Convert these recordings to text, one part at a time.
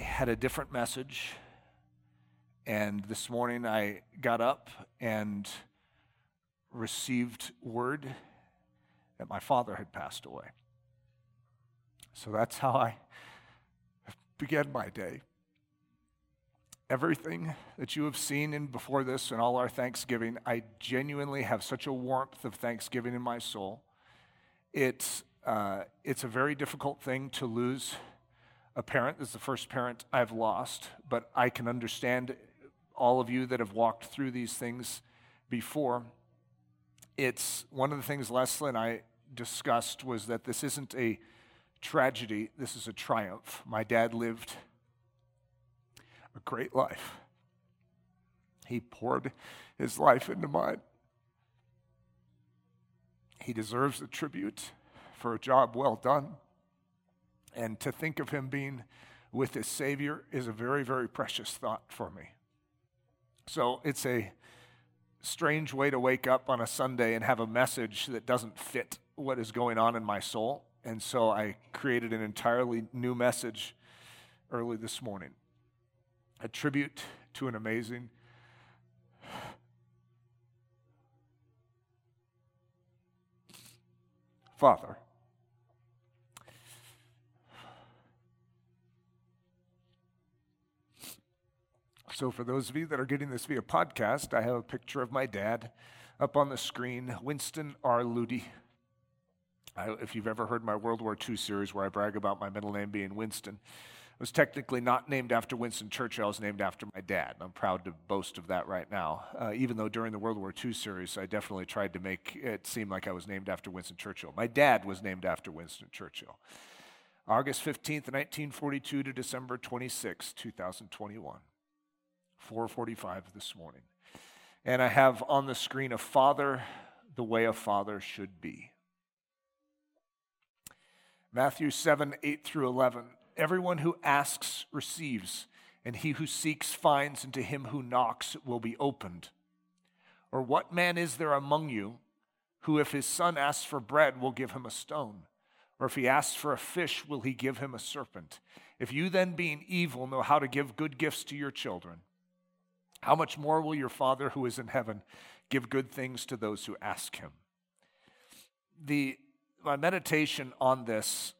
Had a different message, and this morning I got up and received word that my father had passed away. So that's how I began my day. Everything that you have seen in before this and all our Thanksgiving, I genuinely have such a warmth of Thanksgiving in my soul. It's, uh, it's a very difficult thing to lose a parent. This is the first parent I've lost, but I can understand all of you that have walked through these things before. It's one of the things Leslie and I discussed was that this isn't a tragedy, this is a triumph. My dad lived a great life. He poured his life into mine. He deserves a tribute for a job well done. And to think of him being with his Savior is a very, very precious thought for me. So it's a strange way to wake up on a Sunday and have a message that doesn't fit what is going on in my soul. And so I created an entirely new message early this morning a tribute to an amazing Father. So, for those of you that are getting this via podcast, I have a picture of my dad up on the screen, Winston R. Ludy. I, if you've ever heard my World War II series where I brag about my middle name being Winston, it was technically not named after Winston Churchill, it was named after my dad. I'm proud to boast of that right now. Uh, even though during the World War II series, I definitely tried to make it seem like I was named after Winston Churchill. My dad was named after Winston Churchill. August 15th, 1942 to December 26, 2021. 4:45 this morning. And I have on the screen a father the way a father should be. Matthew 7, 8 through 11. Everyone who asks receives, and he who seeks finds, and to him who knocks will be opened. Or what man is there among you who, if his son asks for bread, will give him a stone? Or if he asks for a fish, will he give him a serpent? If you then, being evil, know how to give good gifts to your children, how much more will your Father who is in heaven give good things to those who ask him? The, my meditation on this,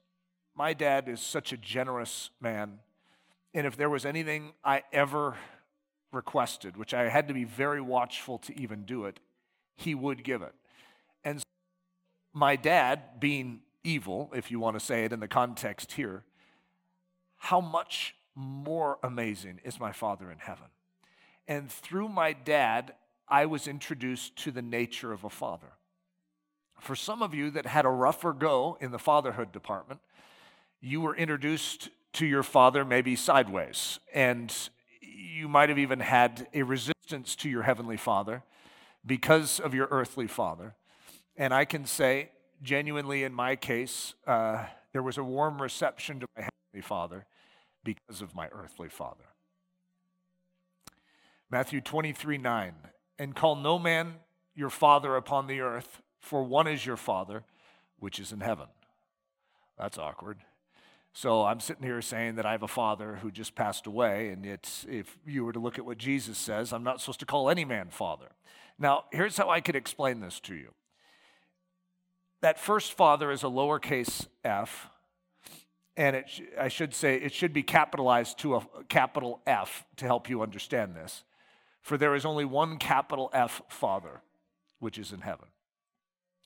my dad is such a generous man. And if there was anything I ever requested, which I had to be very watchful to even do it, he would give it. And my dad, being evil, if you want to say it in the context here, how much more amazing is my Father in heaven? And through my dad, I was introduced to the nature of a father. For some of you that had a rougher go in the fatherhood department, you were introduced to your father maybe sideways. And you might have even had a resistance to your heavenly father because of your earthly father. And I can say, genuinely in my case, uh, there was a warm reception to my heavenly father because of my earthly father. Matthew 23 9. And call no man your father upon the earth, for one is your father, which is in heaven. That's awkward. So I'm sitting here saying that I have a father who just passed away, and it's if you were to look at what Jesus says, I'm not supposed to call any man father. Now, here's how I could explain this to you. That first father is a lowercase f, and it, I should say it should be capitalized to a capital F to help you understand this. For there is only one capital F Father, which is in heaven.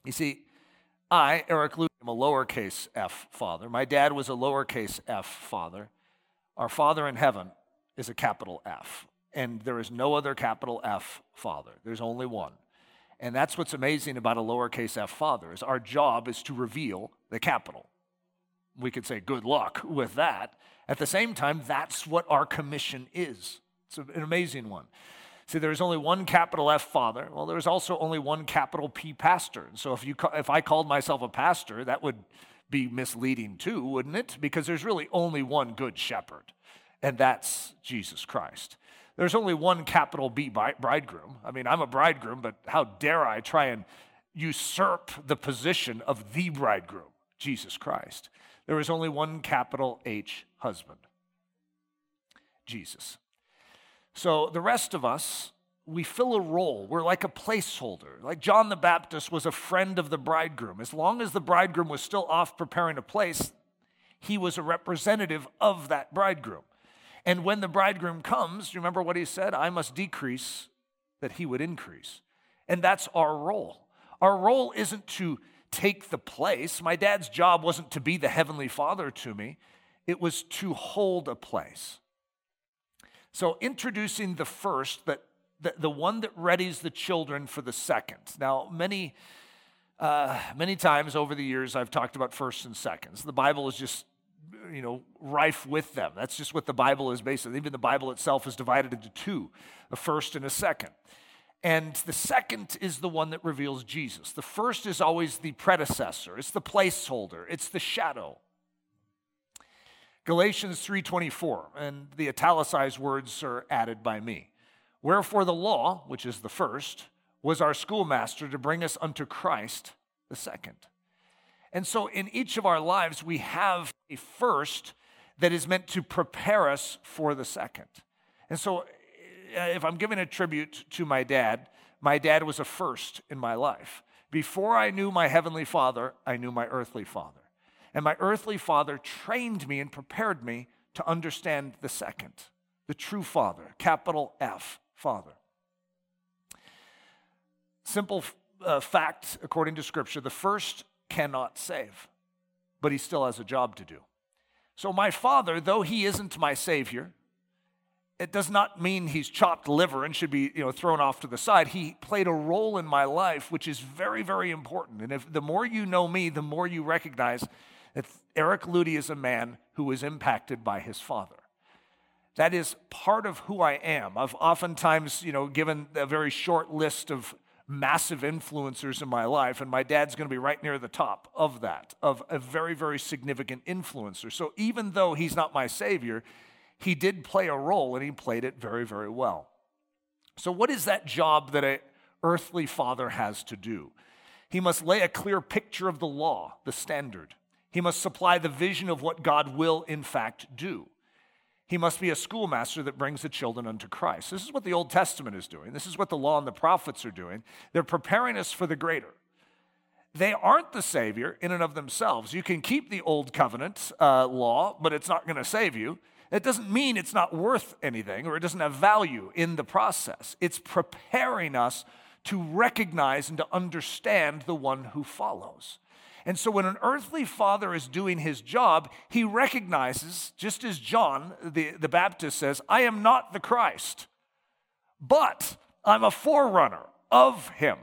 You see, I, Eric Ludy, am a lowercase f father. My dad was a lowercase f father. Our Father in heaven is a capital F. And there is no other capital F father. There's only one. And that's what's amazing about a lowercase f father is our job is to reveal the capital. We could say good luck with that. At the same time, that's what our commission is. It's an amazing one. See, there's only one capital F father. Well, there's also only one capital P pastor. And so if, you, if I called myself a pastor, that would be misleading too, wouldn't it? Because there's really only one good shepherd, and that's Jesus Christ. There's only one capital B bridegroom. I mean, I'm a bridegroom, but how dare I try and usurp the position of the bridegroom, Jesus Christ? There is only one capital H husband, Jesus. So the rest of us, we fill a role. We're like a placeholder. Like John the Baptist was a friend of the bridegroom. As long as the bridegroom was still off preparing a place, he was a representative of that bridegroom. And when the bridegroom comes, you remember what he said? I must decrease that he would increase. And that's our role. Our role isn't to take the place. My dad's job wasn't to be the heavenly father to me, it was to hold a place. So, introducing the first, that the, the one that readies the children for the second. Now, many, uh, many times over the years, I've talked about firsts and seconds. The Bible is just, you know, rife with them. That's just what the Bible is based on. Even the Bible itself is divided into two a first and a second. And the second is the one that reveals Jesus. The first is always the predecessor, it's the placeholder, it's the shadow. Galatians 3:24 and the italicized words are added by me. Wherefore the law, which is the first, was our schoolmaster to bring us unto Christ the second. And so in each of our lives we have a first that is meant to prepare us for the second. And so uh, if I'm giving a tribute to my dad, my dad was a first in my life. Before I knew my heavenly father, I knew my earthly father. And my earthly father trained me and prepared me to understand the second, the true father, capital F, father. Simple uh, fact, according to scripture, the first cannot save, but he still has a job to do. So, my father, though he isn't my savior, it does not mean he's chopped liver and should be you know, thrown off to the side. He played a role in my life, which is very, very important. And if the more you know me, the more you recognize Eric Ludy is a man who was impacted by his father. That is part of who I am. I've oftentimes, you know, given a very short list of massive influencers in my life, and my dad's going to be right near the top of that, of a very, very significant influencer. So even though he's not my savior, he did play a role and he played it very, very well. So, what is that job that an earthly father has to do? He must lay a clear picture of the law, the standard. He must supply the vision of what God will, in fact, do. He must be a schoolmaster that brings the children unto Christ. This is what the Old Testament is doing. This is what the law and the prophets are doing. They're preparing us for the greater. They aren't the Savior in and of themselves. You can keep the Old Covenant uh, law, but it's not going to save you. That doesn't mean it's not worth anything or it doesn't have value in the process. It's preparing us to recognize and to understand the one who follows. And so when an earthly father is doing his job, he recognizes, just as John the, the Baptist says, I am not the Christ, but I'm a forerunner of him.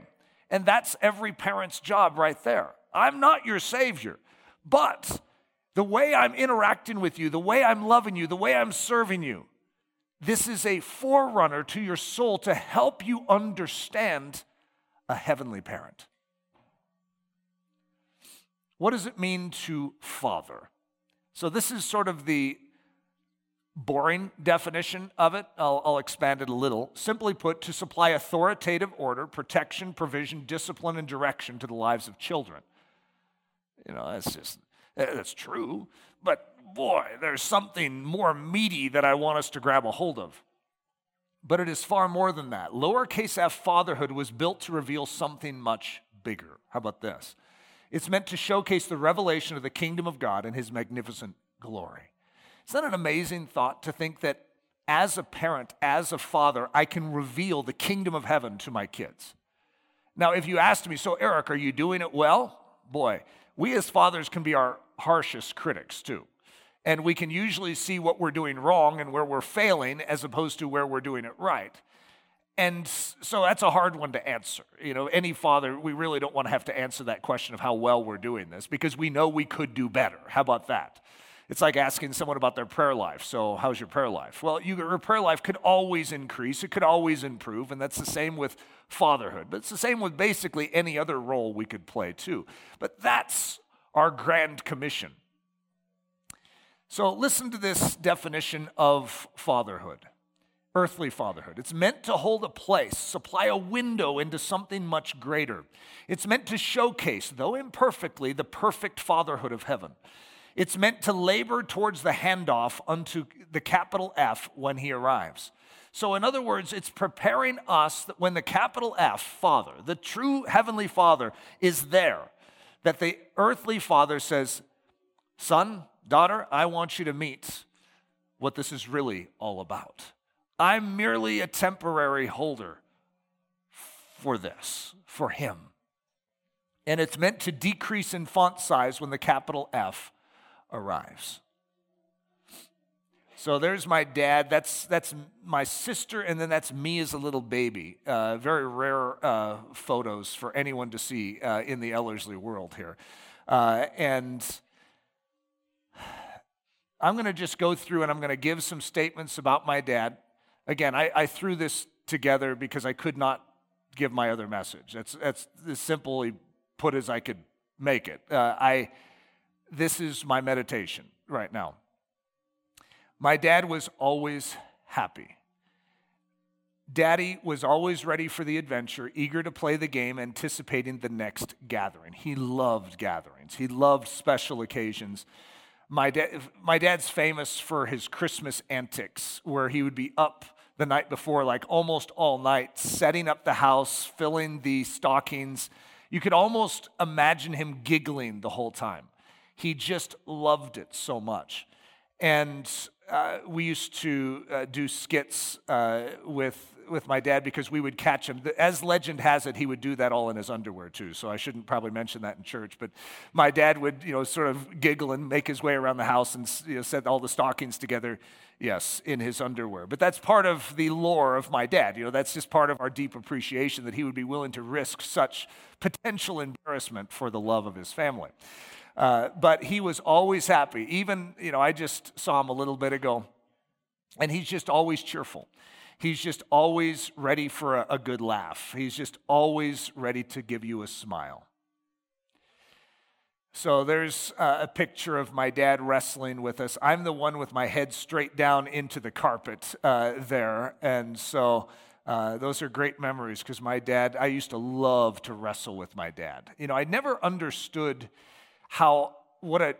And that's every parent's job right there. I'm not your Savior, but the way I'm interacting with you, the way I'm loving you, the way I'm serving you, this is a forerunner to your soul to help you understand a heavenly parent. What does it mean to father? So, this is sort of the boring definition of it. I'll, I'll, expand it a little. Simply put, to supply authoritative order, protection, provision, discipline, and direction to the lives of children. You know, that's just, eh, that's true. But boy, there's something more meaty that I want us to grab a hold of. But it is far more than that. Lowercase f fatherhood was built to reveal something much bigger. How about this? It's meant to showcase the revelation of the kingdom of God and his magnificent glory. Is that an amazing thought to think that as a parent, as a father, I can reveal the kingdom of heaven to my kids? Now, if you asked me, so Eric, are you doing it well? Boy, we as fathers can be our harshest critics too. And we can usually see what we're doing wrong and where we're failing as opposed to where we're doing it right. And so that's a hard one to answer. You know, any father, we really don't want to have to answer that question of how well we're doing this because we know we could do better. How about that? It's like asking someone about their prayer life. So, how's your prayer life? Well, your prayer life could always increase, it could always improve, and that's the same with fatherhood. But it's the same with basically any other role we could play too. But that's our grand commission. So, listen to this definition of fatherhood earthly fatherhood. It's meant to hold a place, supply a window into something much greater. It's meant to showcase, though imperfectly, the perfect fatherhood of heaven. It's meant to labor towards the handoff unto the capital F when he arrives. So, in other words, it's preparing us that when the capital F, Father, the true Heavenly Father, is there, that the earthly Father says, Son, daughter, I want you to meet what this is really all about. I'm merely a temporary holder for this, for him. And it's meant to decrease in font size when the capital F arrives. So there's my dad. That's that's my sister, and then that's me as a little baby. Uh, very rare uh, photos for anyone to see uh, in the Ellerslie world here. Uh, and I'm going to just go through and I'm going to give some statements about my dad. Again, I, I threw this together because I could not give my other message. That's, that's as simply put as I could make it. Uh, I, this is my meditation right now. My dad was always happy. Daddy was always ready for the adventure, eager to play the game, anticipating the next gathering. He loved gatherings, he loved special occasions. My, da- my dad's famous for his Christmas antics, where he would be up the night before, like almost all night, setting up the house, filling the stockings. You could almost imagine him giggling the whole time. He just loved it so much. And uh, we used to uh, do skits uh, with with my dad because we would catch him. As legend has it, he would do that all in his underwear too. So I shouldn't probably mention that in church. But my dad would, you know, sort of giggle and make his way around the house and you know, set all the stockings together. Yes, in his underwear. But that's part of the lore of my dad. You know, that's just part of our deep appreciation that he would be willing to risk such potential embarrassment for the love of his family. Uh, but he was always happy. Even, you know, I just saw him a little bit ago, and he's just always cheerful. He's just always ready for a, a good laugh. He's just always ready to give you a smile. So there's uh, a picture of my dad wrestling with us. I'm the one with my head straight down into the carpet uh, there. And so uh, those are great memories because my dad, I used to love to wrestle with my dad. You know, I never understood how, what an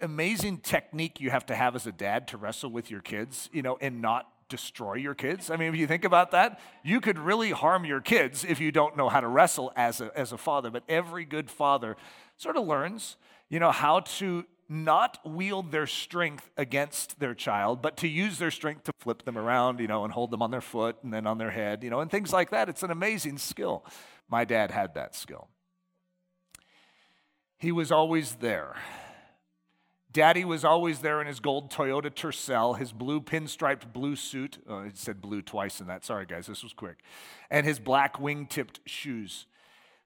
amazing technique you have to have as a dad to wrestle with your kids, you know, and not destroy your kids. I mean, if you think about that, you could really harm your kids if you don't know how to wrestle as a, as a father. But every good father sort of learns, you know, how to not wield their strength against their child, but to use their strength to flip them around, you know, and hold them on their foot and then on their head, you know, and things like that. It's an amazing skill. My dad had that skill. He was always there. Daddy was always there in his gold Toyota Tercel, his blue pinstriped blue suit. Oh, it said blue twice in that. Sorry, guys, this was quick. And his black wing tipped shoes.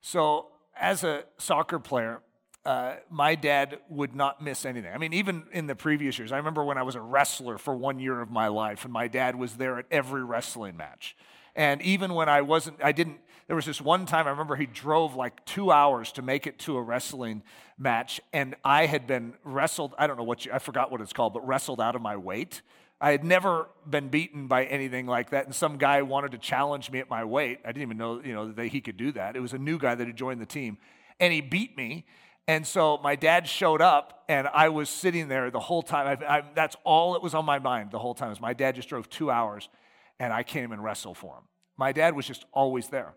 So, as a soccer player, uh, my dad would not miss anything. I mean, even in the previous years, I remember when I was a wrestler for one year of my life, and my dad was there at every wrestling match. And even when I wasn't, I didn't, there was this one time I remember he drove like two hours to make it to a wrestling match, and I had been wrestled, I don't know what you, I forgot what it's called, but wrestled out of my weight. I had never been beaten by anything like that, and some guy wanted to challenge me at my weight. I didn't even know, you know, that he could do that. It was a new guy that had joined the team, and he beat me. And so my dad showed up, and I was sitting there the whole time. I, I, that's all that was on my mind the whole time. Was my dad just drove two hours and I came and wrestled for him. My dad was just always there.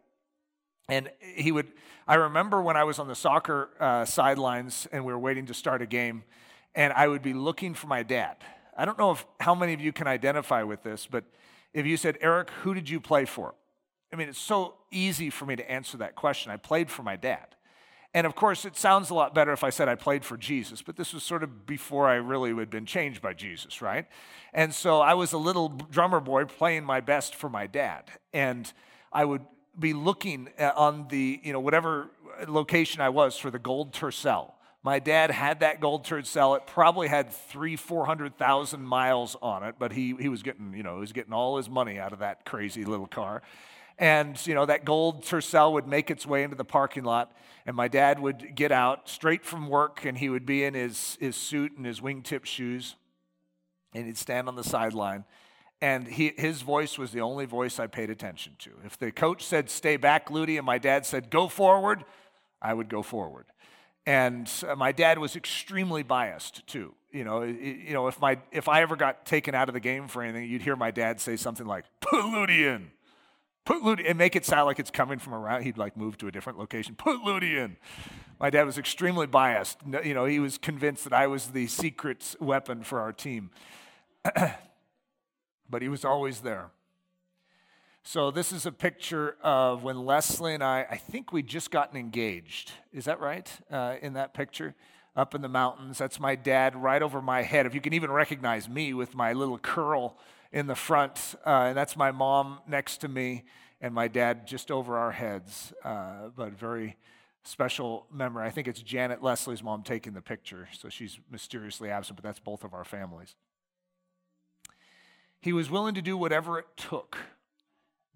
And he would, I remember when I was on the soccer uh, sidelines and we were waiting to start a game, and I would be looking for my dad. I don't know if how many of you can identify with this, but if you said, Eric, who did you play for? I mean, it's so easy for me to answer that question. I played for my dad. And of course, it sounds a lot better if I said I played for Jesus, but this was sort of before I really had been changed by Jesus, right? And so I was a little drummer boy playing my best for my dad. And I would be looking uh, on the, you know, whatever location I was for the gold tercel. My dad had that gold tercel. It probably had three, 400,000 miles on it, but he, he was getting, you know, he was getting all his money out of that crazy little car. And, you know, that gold tercel would make its way into the parking lot, and my dad would get out straight from work, and he would be in his, his suit and his wingtip shoes, and he'd stand on the sideline. And he, his voice was the only voice I paid attention to. If the coach said, stay back, Ludy, and my dad said, go forward, I would go forward. And uh, my dad was extremely biased too. You know, you know, if my if I ever got taken out of the game for anything, you'd hear my dad say something like, "Put Ludy in." Put Ludy and make it sound like it's coming from around. He'd like move to a different location. Put Ludy in. My dad was extremely biased. You know, he was convinced that I was the secret weapon for our team. but he was always there. So this is a picture of when Leslie and I, I think we just gotten engaged. Is that right? Uh, in that picture, up in the mountains. That's my dad right over my head. If you can even recognize me with my little curl in the front, uh, and that's my mom next to me, and my dad just over our heads. Uh, but very special memory. I think it's Janet Leslie's mom taking the picture, so she's mysteriously absent, but that's both of our families. He was willing to do whatever it took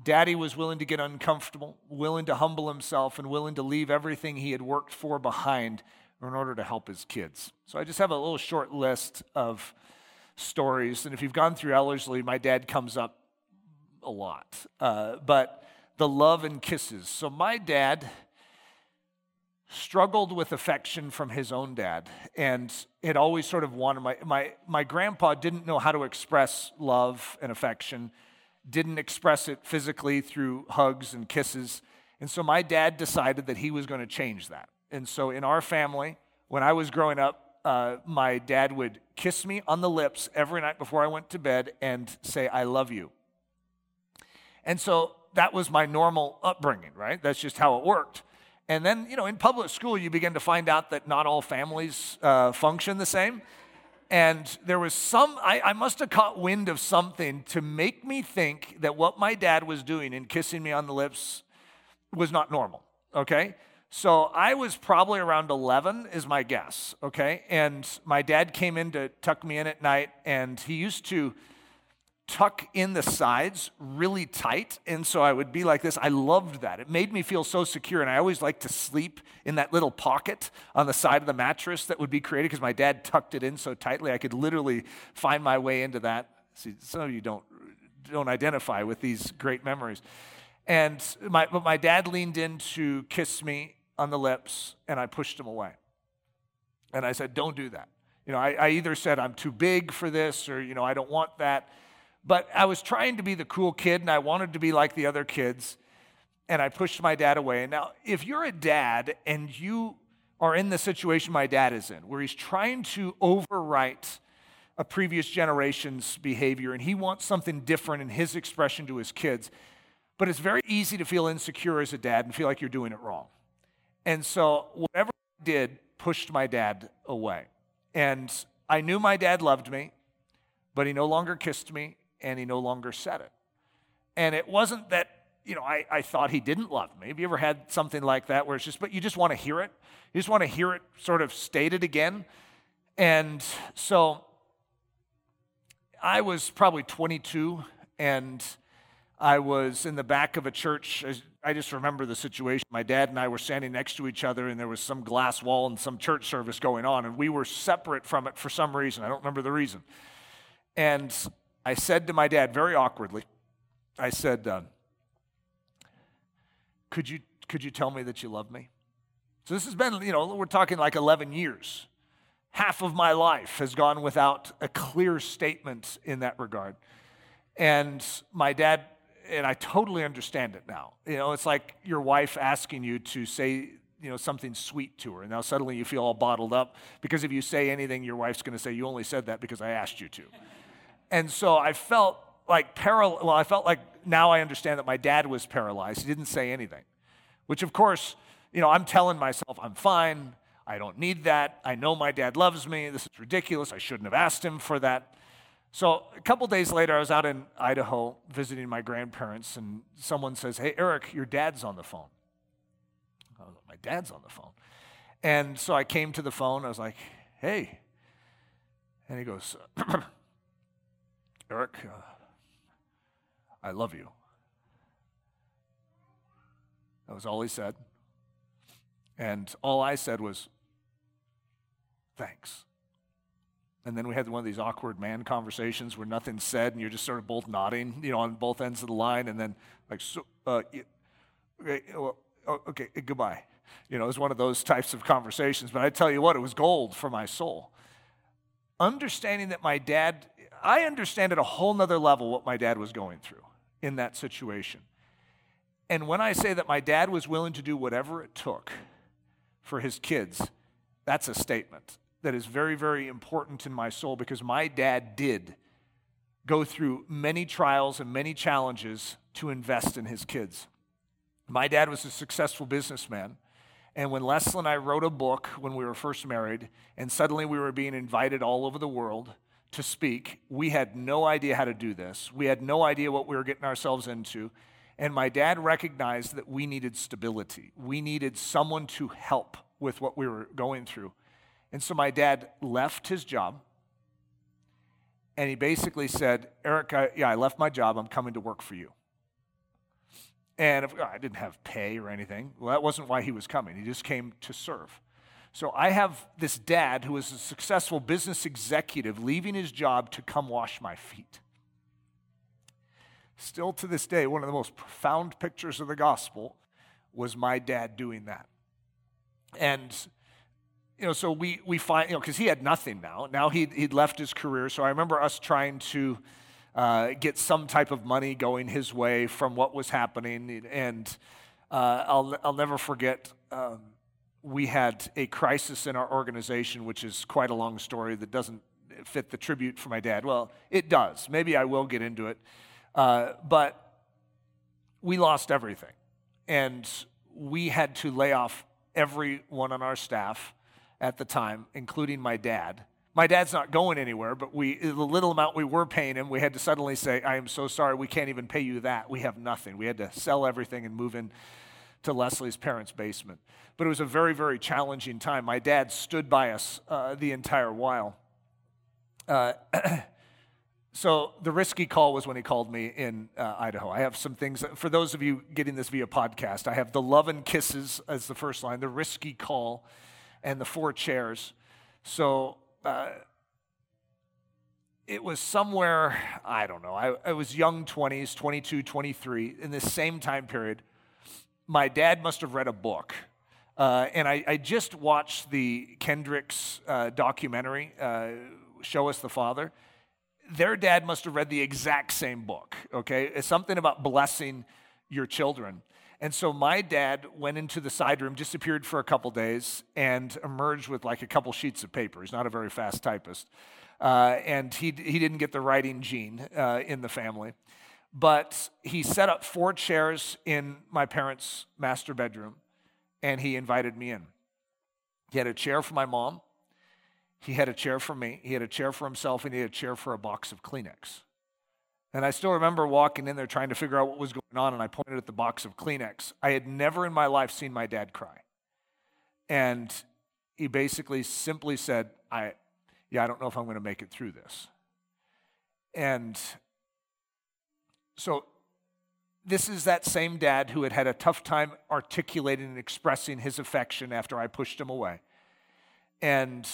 Daddy was willing to get uncomfortable, willing to humble himself, and willing to leave everything he had worked for behind in order to help his kids. So I just have a little short list of stories. And if you've gone through Ellerslie, my dad comes up a lot. Uh, but the love and kisses. So my dad struggled with affection from his own dad and it always sort of wanted my, my, my grandpa didn't know how to express love and affection didn't express it physically through hugs and kisses. And so my dad decided that he was going to change that. And so in our family, when I was growing up, uh, my dad would kiss me on the lips every night before I went to bed and say, I love you. And so that was my normal upbringing, right? That's just how it worked. And then, you know, in public school, you begin to find out that not all families uh, function the same. And there was some, I, I, must have caught wind of something to make me think that what my dad was doing in kissing me on the lips was not normal, okay? So I was probably around 11, is my guess, okay? And my dad came in to tuck me in at night, and he used to tuck in the sides really tight. And so I would be like this. I loved that. It made me feel so secure. And I always liked to sleep in that little pocket on the side of the mattress that would be created because my dad tucked it in so tightly. I could literally find my way into that. See, some of you don't, don't identify with these great memories. And my, but my dad leaned in to kiss me on the lips, and I pushed him away. And I said, Don't do that. You know, I, I either said, I'm too big for this, or, you know, I don't want that. But I was trying to be the cool kid and I wanted to be like the other kids. And I pushed my dad away. And now, if you're a dad and you are in the situation my dad is in, where he's trying to overwrite a previous generation's behavior and he wants something different in his expression to his kids, but it's very easy to feel insecure as a dad and feel like you're doing it wrong. And so, whatever I did pushed my dad away. And I knew my dad loved me, but he no longer kissed me and he no longer said it. And it wasn't that, you know, I, I thought he didn't love me. Have you ever had something like that where it's just, but you just want to hear it? You just want to hear it sort of stated again? And so I was probably 22 and I was in the back of a church. I just remember the situation. My dad and I were standing next to each other, and there was some glass wall and some church service going on, and we were separate from it for some reason. I don't remember the reason. And I said to my dad very awkwardly, I said, uh, could, you, could you tell me that you love me? So this has been, you know, we're talking like 11 years. Half of my life has gone without a clear statement in that regard. And my dad, and I totally understand it now. You know, it's like your wife asking you to say, you know, something sweet to her. And now suddenly you feel all bottled up because if you say anything, your wife's going to say, You only said that because I asked you to. And so I felt like paral- well, I felt like now I understand that my dad was paralyzed. He didn't say anything. Which of course, you know, I'm telling myself I'm fine. I don't need that. I know my dad loves me. This is ridiculous. I shouldn't have asked him for that. So a couple days later, I was out in Idaho visiting my grandparents, and someone says, Hey, Eric, your dad's on the phone. Was, my dad's on the phone. And so I came to the phone. I was like, Hey. And he goes, Eric, uh, I love you. That was all he said. And all I said was, thanks. And then we had one of these awkward man conversations where nothing's said and you're just sort of both nodding, you know, on both ends of the line. And then, like, so, uh, okay, well, oh, okay, goodbye. You know, it was one of those types of conversations. But I tell you what, it was gold for my soul. Understanding that my dad, I understand at a whole nother level what my dad was going through in that situation. And when I say that my dad was willing to do whatever it took for his kids, that's a statement that is very, very important in my soul because my dad did go through many trials and many challenges to invest in his kids. My dad was a successful businessman. And when Leslie and I wrote a book when we were first married, and suddenly we were being invited all over the world to speak, we had no idea how to do this. We had no idea what we were getting ourselves into. And my dad recognized that we needed stability. We needed someone to help with what we were going through. And so my dad left his job and he basically said, Eric, I, yeah, I left my job. I'm coming to work for you. And if, I didn't have pay or anything. Well, that wasn't why he was coming. He just came to serve. So I have this dad who is a successful business executive leaving his job to come wash my feet. Still to this day, one of the most profound pictures of the gospel was my dad doing that. And, you know, so we, we find, you know, because he had nothing now. Now he'd, he'd left his career. So I remember us trying to uh, get some type of money going his way from what was happening. And uh, I'll, I'll never forget, um, we had a crisis in our organization, which is quite a long story that doesn't fit the tribute for my dad. Well, it does. Maybe I will get into it. Uh, but we lost everything. And we had to lay off everyone on our staff at the time, including my dad. My dad's not going anywhere, but we, the little amount we were paying him, we had to suddenly say, I am so sorry, we can't even pay you that. We have nothing. We had to sell everything and move in to Leslie's parents' basement. But it was a very, very challenging time. My dad stood by us uh, the entire while. Uh, So the risky call was when he called me in uh, Idaho. I have some things for those of you getting this via podcast. I have the love and kisses as the first line, the risky call, and the four chairs. So uh, it was somewhere I don't know. I, I was young 20s, 22, 23 in this same time period. My dad must have read a book. Uh, and I, I, just watched the Kendricks uh, documentary, uh, Show Us the Father their dad must have read the exact same book, okay? It's something about blessing your children. And so my dad went into the side room, disappeared for a couple days, and emerged with like a couple sheets of paper. He's not a very fast typist. Uh, and he, he didn't get the writing gene uh, in the family. But he set up four chairs in my parents' master bedroom, and he invited me in. He had a chair for my mom, he had a chair for me, he had a chair for himself, and he had a chair for a box of Kleenex. And I still remember walking in there trying to figure out what was going on, and I pointed at the box of Kleenex. I had never in my life seen my dad cry. And he basically simply said, I, yeah, I don't know if I'm going to make it through this. And so this is that same dad who had had a tough time articulating and expressing his affection after I pushed him away. And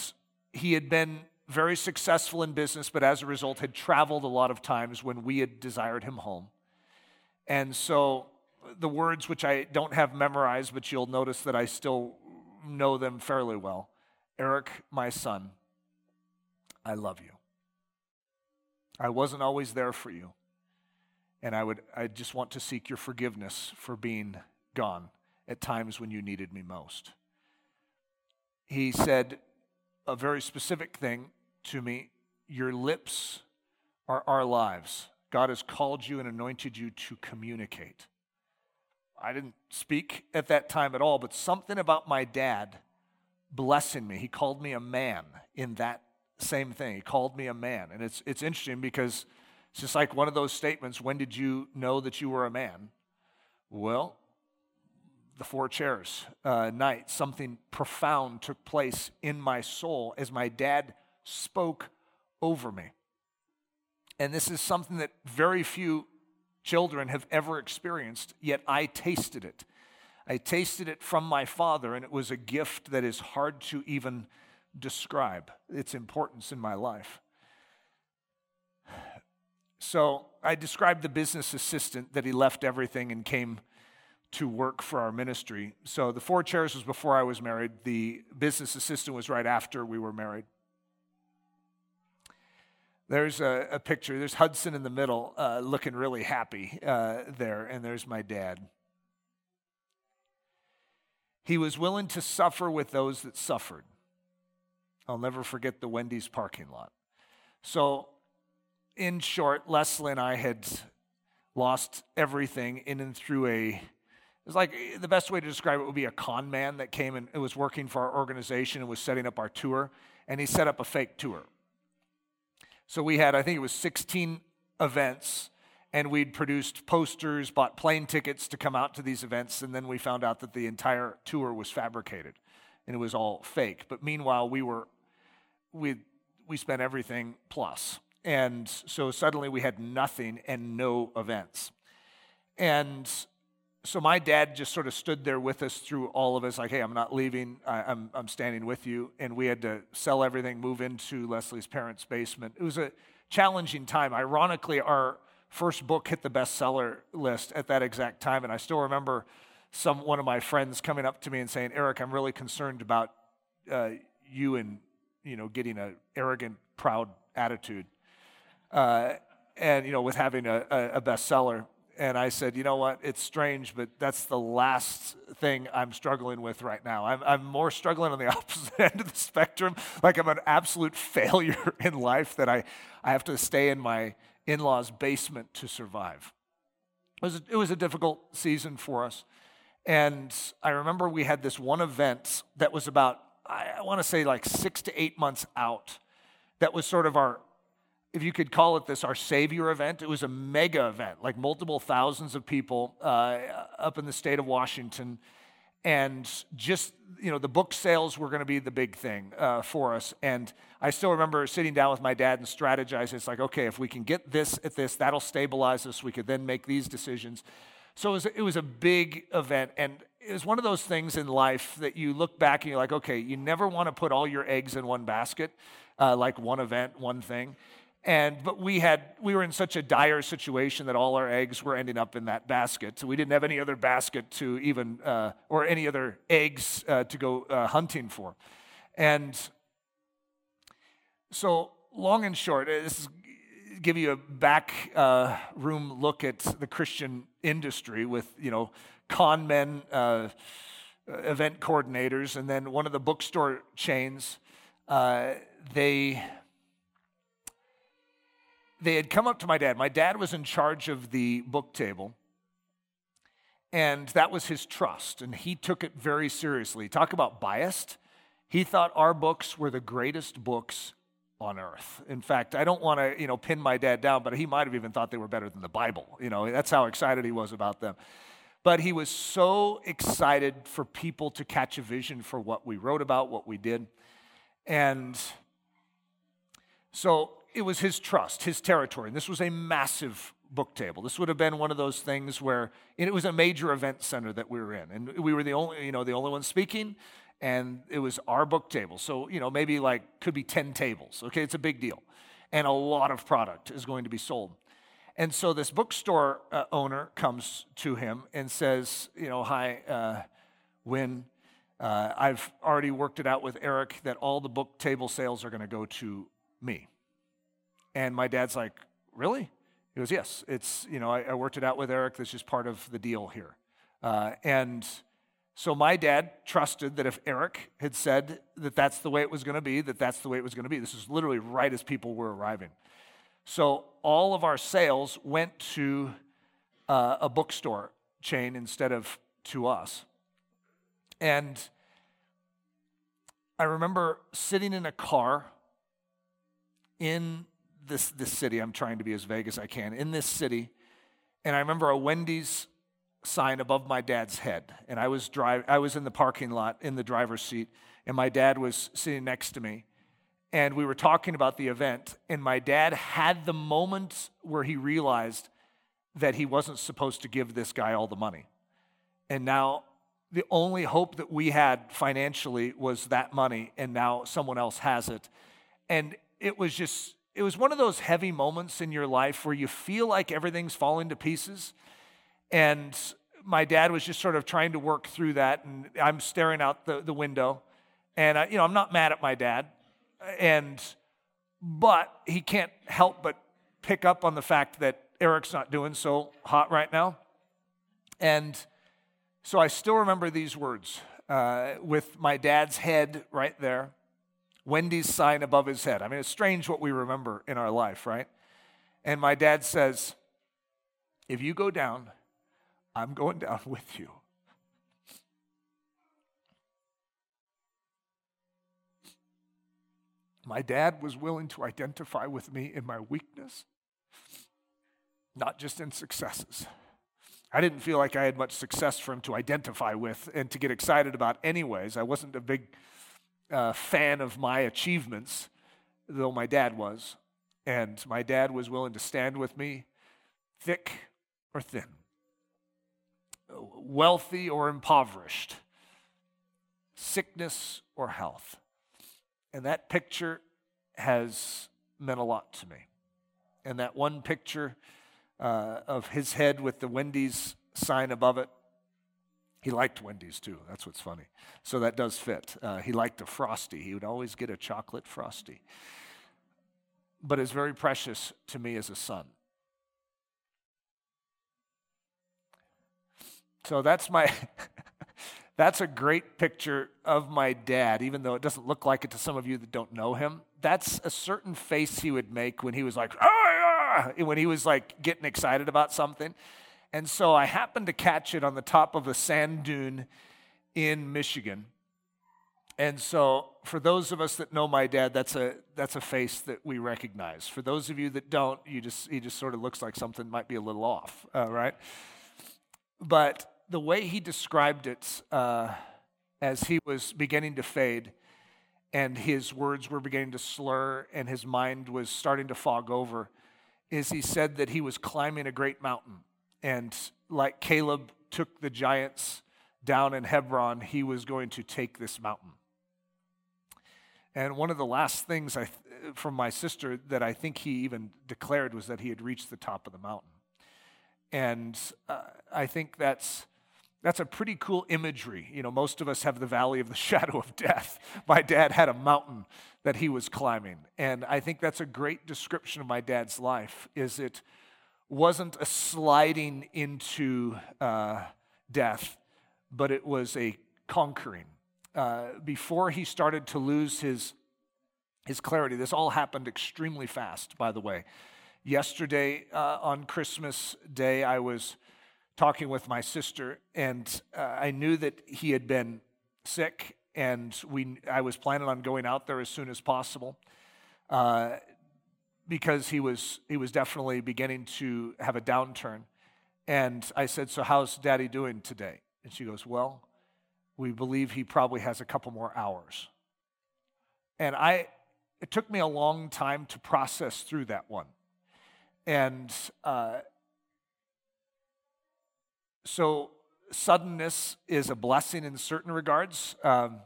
he had been very successful in business, but as a result, had traveled a lot of times when we had desired him home. And so the words, which I don't have memorized, but you'll notice that I still know them fairly well Eric, my son, I love you. I wasn't always there for you. And I would I just want to seek your forgiveness for being gone at times when you needed me most. He said, a very specific thing to me your lips are our lives. God has called you and anointed you to communicate. I didn't speak at that time at all, but something about my dad blessing me, he called me a man in that same thing. He called me a man. And it's, it's interesting because it's just like one of those statements when did you know that you were a man? Well, the four chairs uh, night, something profound took place in my soul as my dad spoke over me. And this is something that very few children have ever experienced, yet I tasted it. I tasted it from my father, and it was a gift that is hard to even describe its importance in my life. So I described the business assistant that he left everything and came to work for our ministry. So the four chairs was before I was married, the business assistant was right after we were married. There's a, a picture. There's Hudson in the middle, uh, looking really happy uh, there, and there's my dad. He was willing to suffer with those that suffered. I'll never forget the Wendy's parking lot. So, in short, Leslie and I had lost everything in and through a it was like the best way to describe it would be a con man that came and was working for our organization and was setting up our tour, and he set up a fake tour. So we had, I think it was 16 events, and we'd produced posters, bought plane tickets to come out to these events, and then we found out that the entire tour was fabricated and it was all fake. But meanwhile, we were we we spent everything plus. And so suddenly we had nothing and no events. And so my dad just sort of stood there with us through all of us, like, hey, I'm not leaving. I, am I'm, I'm standing with you. And we had to sell everything, move into Leslie's parents' basement. It was a challenging time. Ironically, our first book hit the bestseller list at that exact time. And I still remember some one of my friends coming up to me and saying, Eric, I'm really concerned about uh, you and you know getting an arrogant, proud attitude, uh, and you know with having a, a bestseller. And I said, you know what? It's strange, but that's the last thing I'm struggling with right now. I'm, I'm more struggling on the opposite end of the spectrum. Like I'm an absolute failure in life that I, I have to stay in my in law's basement to survive. It was, a, it was a difficult season for us. And I remember we had this one event that was about, I want to say like six to eight months out. That was sort of our, if you could call it this, our Savior event. It was a mega event, like multiple thousands of people uh, up in the state of Washington. And just, you know, the book sales were going to be the big thing uh, for us. And I still remember sitting down with my dad and strategizing. It's like, okay, if we can get this at this, that'll stabilize us. We could then make these decisions. So it was, it was a big event. And it was one of those things in life that you look back and you're like, okay, you never want to put all your eggs in one basket, uh, like one event, one thing. And but we had we were in such a dire situation that all our eggs were ending up in that basket. So we didn't have any other basket to even uh, or any other eggs uh, to go uh, hunting for. And so long and short, this is give you a back uh, room look at the Christian industry with, you know, con men, uh, event coordinators, and then one of the bookstore chains, uh, they they had come up to my dad. My dad was in charge of the book table, and that was his trust, and he took it very seriously. Talk about biased. He thought our books were the greatest books on earth. In fact, I don't want to, you know, pin my dad down, but he might have even thought they were better than the Bible. You know, that's how excited he was about them. But he was so excited for people to catch a vision for what we wrote about, what we did. And so it was his trust, his territory. And this was a massive book table. This would have been one of those things where it was a major event center that we were in. And we were the only, you know, the only ones speaking and it was our book table. So, you know, maybe like could be 10 tables. Okay, it's a big deal. And a lot of product is going to be sold. And so this bookstore uh, owner comes to him and says, you know, hi, uh, Win, uh, I've already worked it out with Eric that all the book table sales are going to go to me. And my dad's like, really? He goes, yes, it's, you know, I, I worked it out with Eric. This is part of the deal here. Uh, and so my dad trusted that if Eric had said that that's the way it was going to be, that that's the way it was going to be. This is literally right as people were arriving. So all of our sales went to uh, a bookstore chain instead of to us. And I remember sitting in a car in this, this city. I'm trying to be as vague as I can. In this city, and I remember a Wendy's sign above my dad's head. And I was, drive, I was in the parking lot in the driver's seat, and my dad was sitting next to me. And we were talking about the event, and my dad had the moment where he realized that he wasn't supposed to give this guy all the money. And now the only hope that we had financially was that money, and now someone else has it. And it was just, it was one of those heavy moments in your life where you feel like everything's falling to pieces and my dad was just sort of trying to work through that. And I'm staring out the, the window. And, I, you know, I'm not mad at my dad. And, but he can't help but pick up on the fact that Eric's not doing so hot right now. And so I still remember these words uh, with my dad's head right there, Wendy's sign above his head. I mean, it's strange what we remember in our life, right? And my dad says, If you go down, I'm going down with you. My dad was willing to identify with me in my weakness, not just in successes. I didn't feel like I had much success for him to identify with and to get excited about, anyways. I wasn't a big uh, fan of my achievements, though my dad was. And my dad was willing to stand with me, thick or thin wealthy or impoverished, sickness or health. And that picture has meant a lot to me. And that one picture uh, of his head with the Wendy's sign above it, he liked Wendy's too. That's what's funny. So that does fit. Uh, he liked a frosty. He would always get a chocolate frosty. But it's very precious to me as a son. So that's my that's a great picture of my dad, even though it doesn't look like it to some of you that don't know him. That's a certain face he would make when he was like, ah, when he was like getting excited about something. And so I happened to catch it on the top of a sand dune in Michigan. And so, for those of us that know my dad, that's a that's a face that we recognize. For those of you that don't, you just he just sort of looks like something might be a little off, uh, right? But the way he described it uh, as he was beginning to fade and his words were beginning to slur and his mind was starting to fog over is he said that he was climbing a great mountain. And like Caleb took the giants down in Hebron, he was going to take this mountain. And one of the last things I, from my sister that I think he even declared was that he had reached the top of the mountain. And uh, I think that's that's a pretty cool imagery. You know, most of us have the valley of the shadow of death. My dad had a mountain that he was climbing. And I think that's a great description of my dad's life is it wasn't a sliding into uh, death, but it was a conquering. Uh, before he started to lose his, his clarity, this all happened extremely fast, by the way. Yesterday uh, on Christmas Day, I was talking with my sister, and uh, I knew that he had been sick, and we, I was planning on going out there as soon as possible uh, because he was, he was definitely beginning to have a downturn. And I said, So, how's daddy doing today? And she goes, Well, we believe he probably has a couple more hours. And I, it took me a long time to process through that one. And uh, so, suddenness is a blessing in certain regards. Um,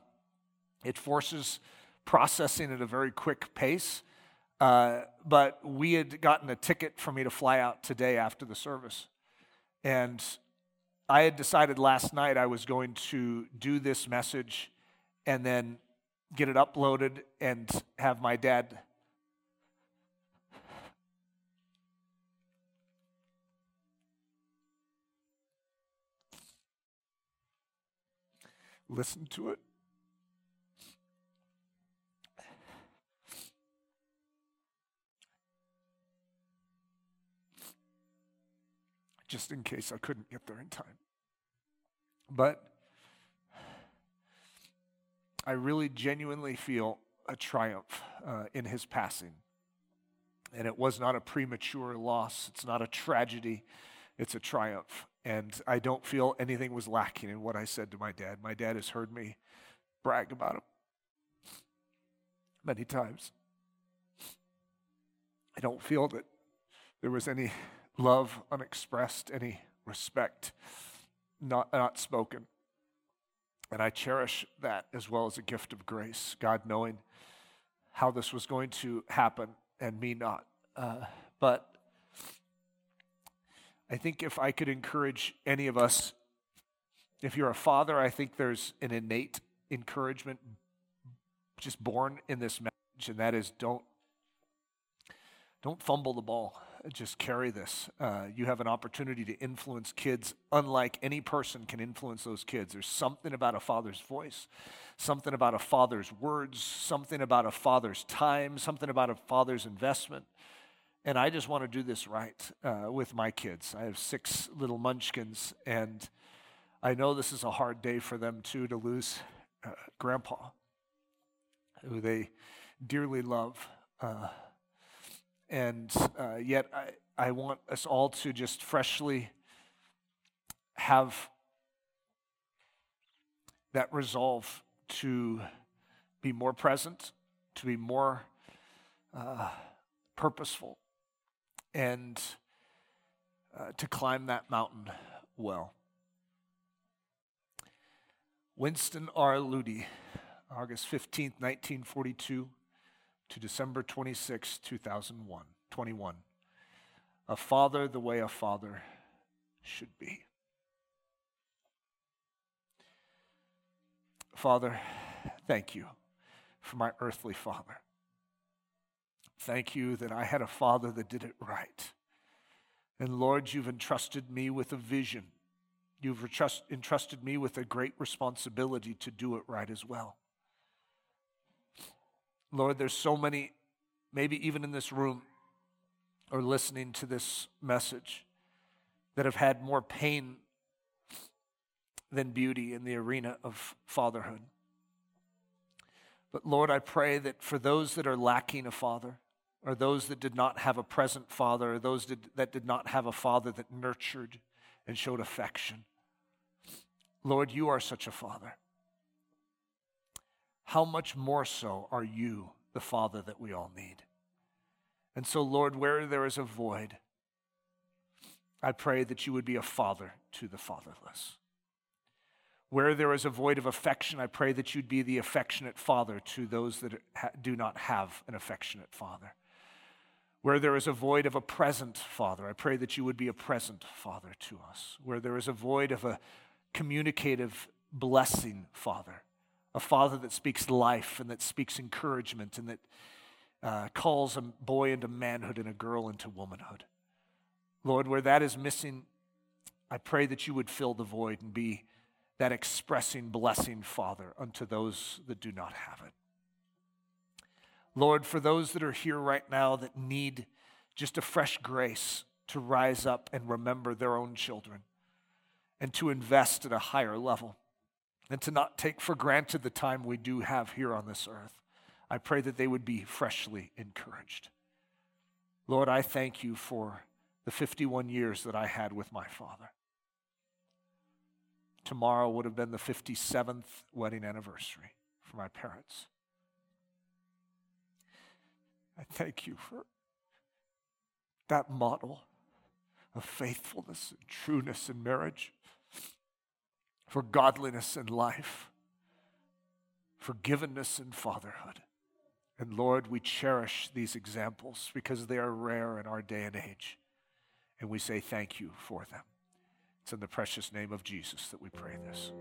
it forces processing at a very quick pace. Uh, but we had gotten a ticket for me to fly out today after the service. And I had decided last night I was going to do this message and then get it uploaded and have my dad listen to it. Just in case I couldn't get there in time. But I really genuinely feel a triumph uh, in his passing. And it was not a premature loss, it's not a tragedy, it's a triumph. And I don't feel anything was lacking in what I said to my dad. My dad has heard me brag about him many times. I don't feel that there was any love unexpressed, any respect not, not spoken. And I cherish that as well as a gift of grace, God knowing how this was going to happen and me not. Uh, but I think if I could encourage any of us, if you're a father, I think there's an innate encouragement just born in this message, and that is don't don't fumble the ball just carry this. Uh, you have an opportunity to influence kids unlike any person can influence those kids. There's something about a father's voice, something about a father's words, something about a father's time, something about a father's investment. And I just want to do this right uh, with my kids. I have six little munchkins, and I know this is a hard day for them too to lose uh, grandpa, who they dearly love. And uh, yet, I, I want us all to just freshly have that resolve to be more present, to be more uh, purposeful, and uh, to climb that mountain well. Winston R. Ludy, August 15th, 1942 to December 26, 2001, 21. A father the way a father should be. Father, thank you for my earthly father. Thank you that I had a father that did it right. And Lord, you've entrusted me with a vision. You've entrusted me with a great responsibility to do it right as well. Lord, there's so many, maybe even in this room or listening to this message, that have had more pain than beauty in the arena of fatherhood. But Lord, I pray that for those that are lacking a father, or those that did not have a present father, or those that did not have a father that nurtured and showed affection, Lord, you are such a father how much more so are you the Father that we all need? And so, Lord, where there is a void, I pray that you would be a father to the fatherless. Where there is a void of affection, I pray that you'd be the affectionate father to those that do not have an affectionate father. Where there is a void of a present father, I pray that you would be a present father to us. Where there is a void of a communicative, blessing father, a father that speaks life and that speaks encouragement and that uh, calls a boy into manhood and a girl into womanhood. Lord, where that is missing, I pray that you would fill the void and be that expressing blessing father unto those that do not have it. Lord, for those that are here right now that need just a fresh grace to rise up and remember their own children and to invest at a higher level and to not take for granted the time we do have here on this earth. I pray that they would be freshly encouraged. Lord, I thank you for the 51 years that I had with my father. Tomorrow would have been the 57th wedding anniversary for my parents. I thank you for that model of faithfulness and trueness in marriage for godliness and life, forgiveness and fatherhood. And Lord, we cherish these examples because they are rare in our day and age. And we say thank you for them. It's in the precious name of Jesus that we pray this.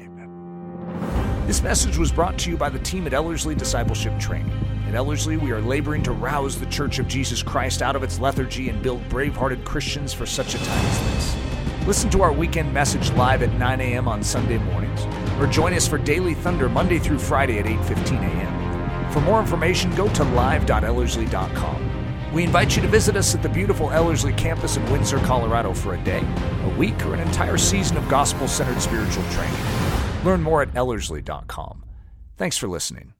Amen. This message was brought to you by the team at Ellerslie Discipleship Training. At Ellerslie, we are laboring to rouse the Church of Jesus Christ out of its lethargy and build brave hearted Christians for such a time as this. Listen to our weekend message live at 9 a.m. on Sunday mornings, or join us for Daily Thunder Monday through Friday at 8:15 a.m. For more information, go to live.ellerslie.com. We invite you to visit us at the beautiful Ellerslie campus in Windsor, Colorado for a day, a week, or an entire season of gospel centered spiritual training. Learn more at ellerslie.com. Thanks for listening.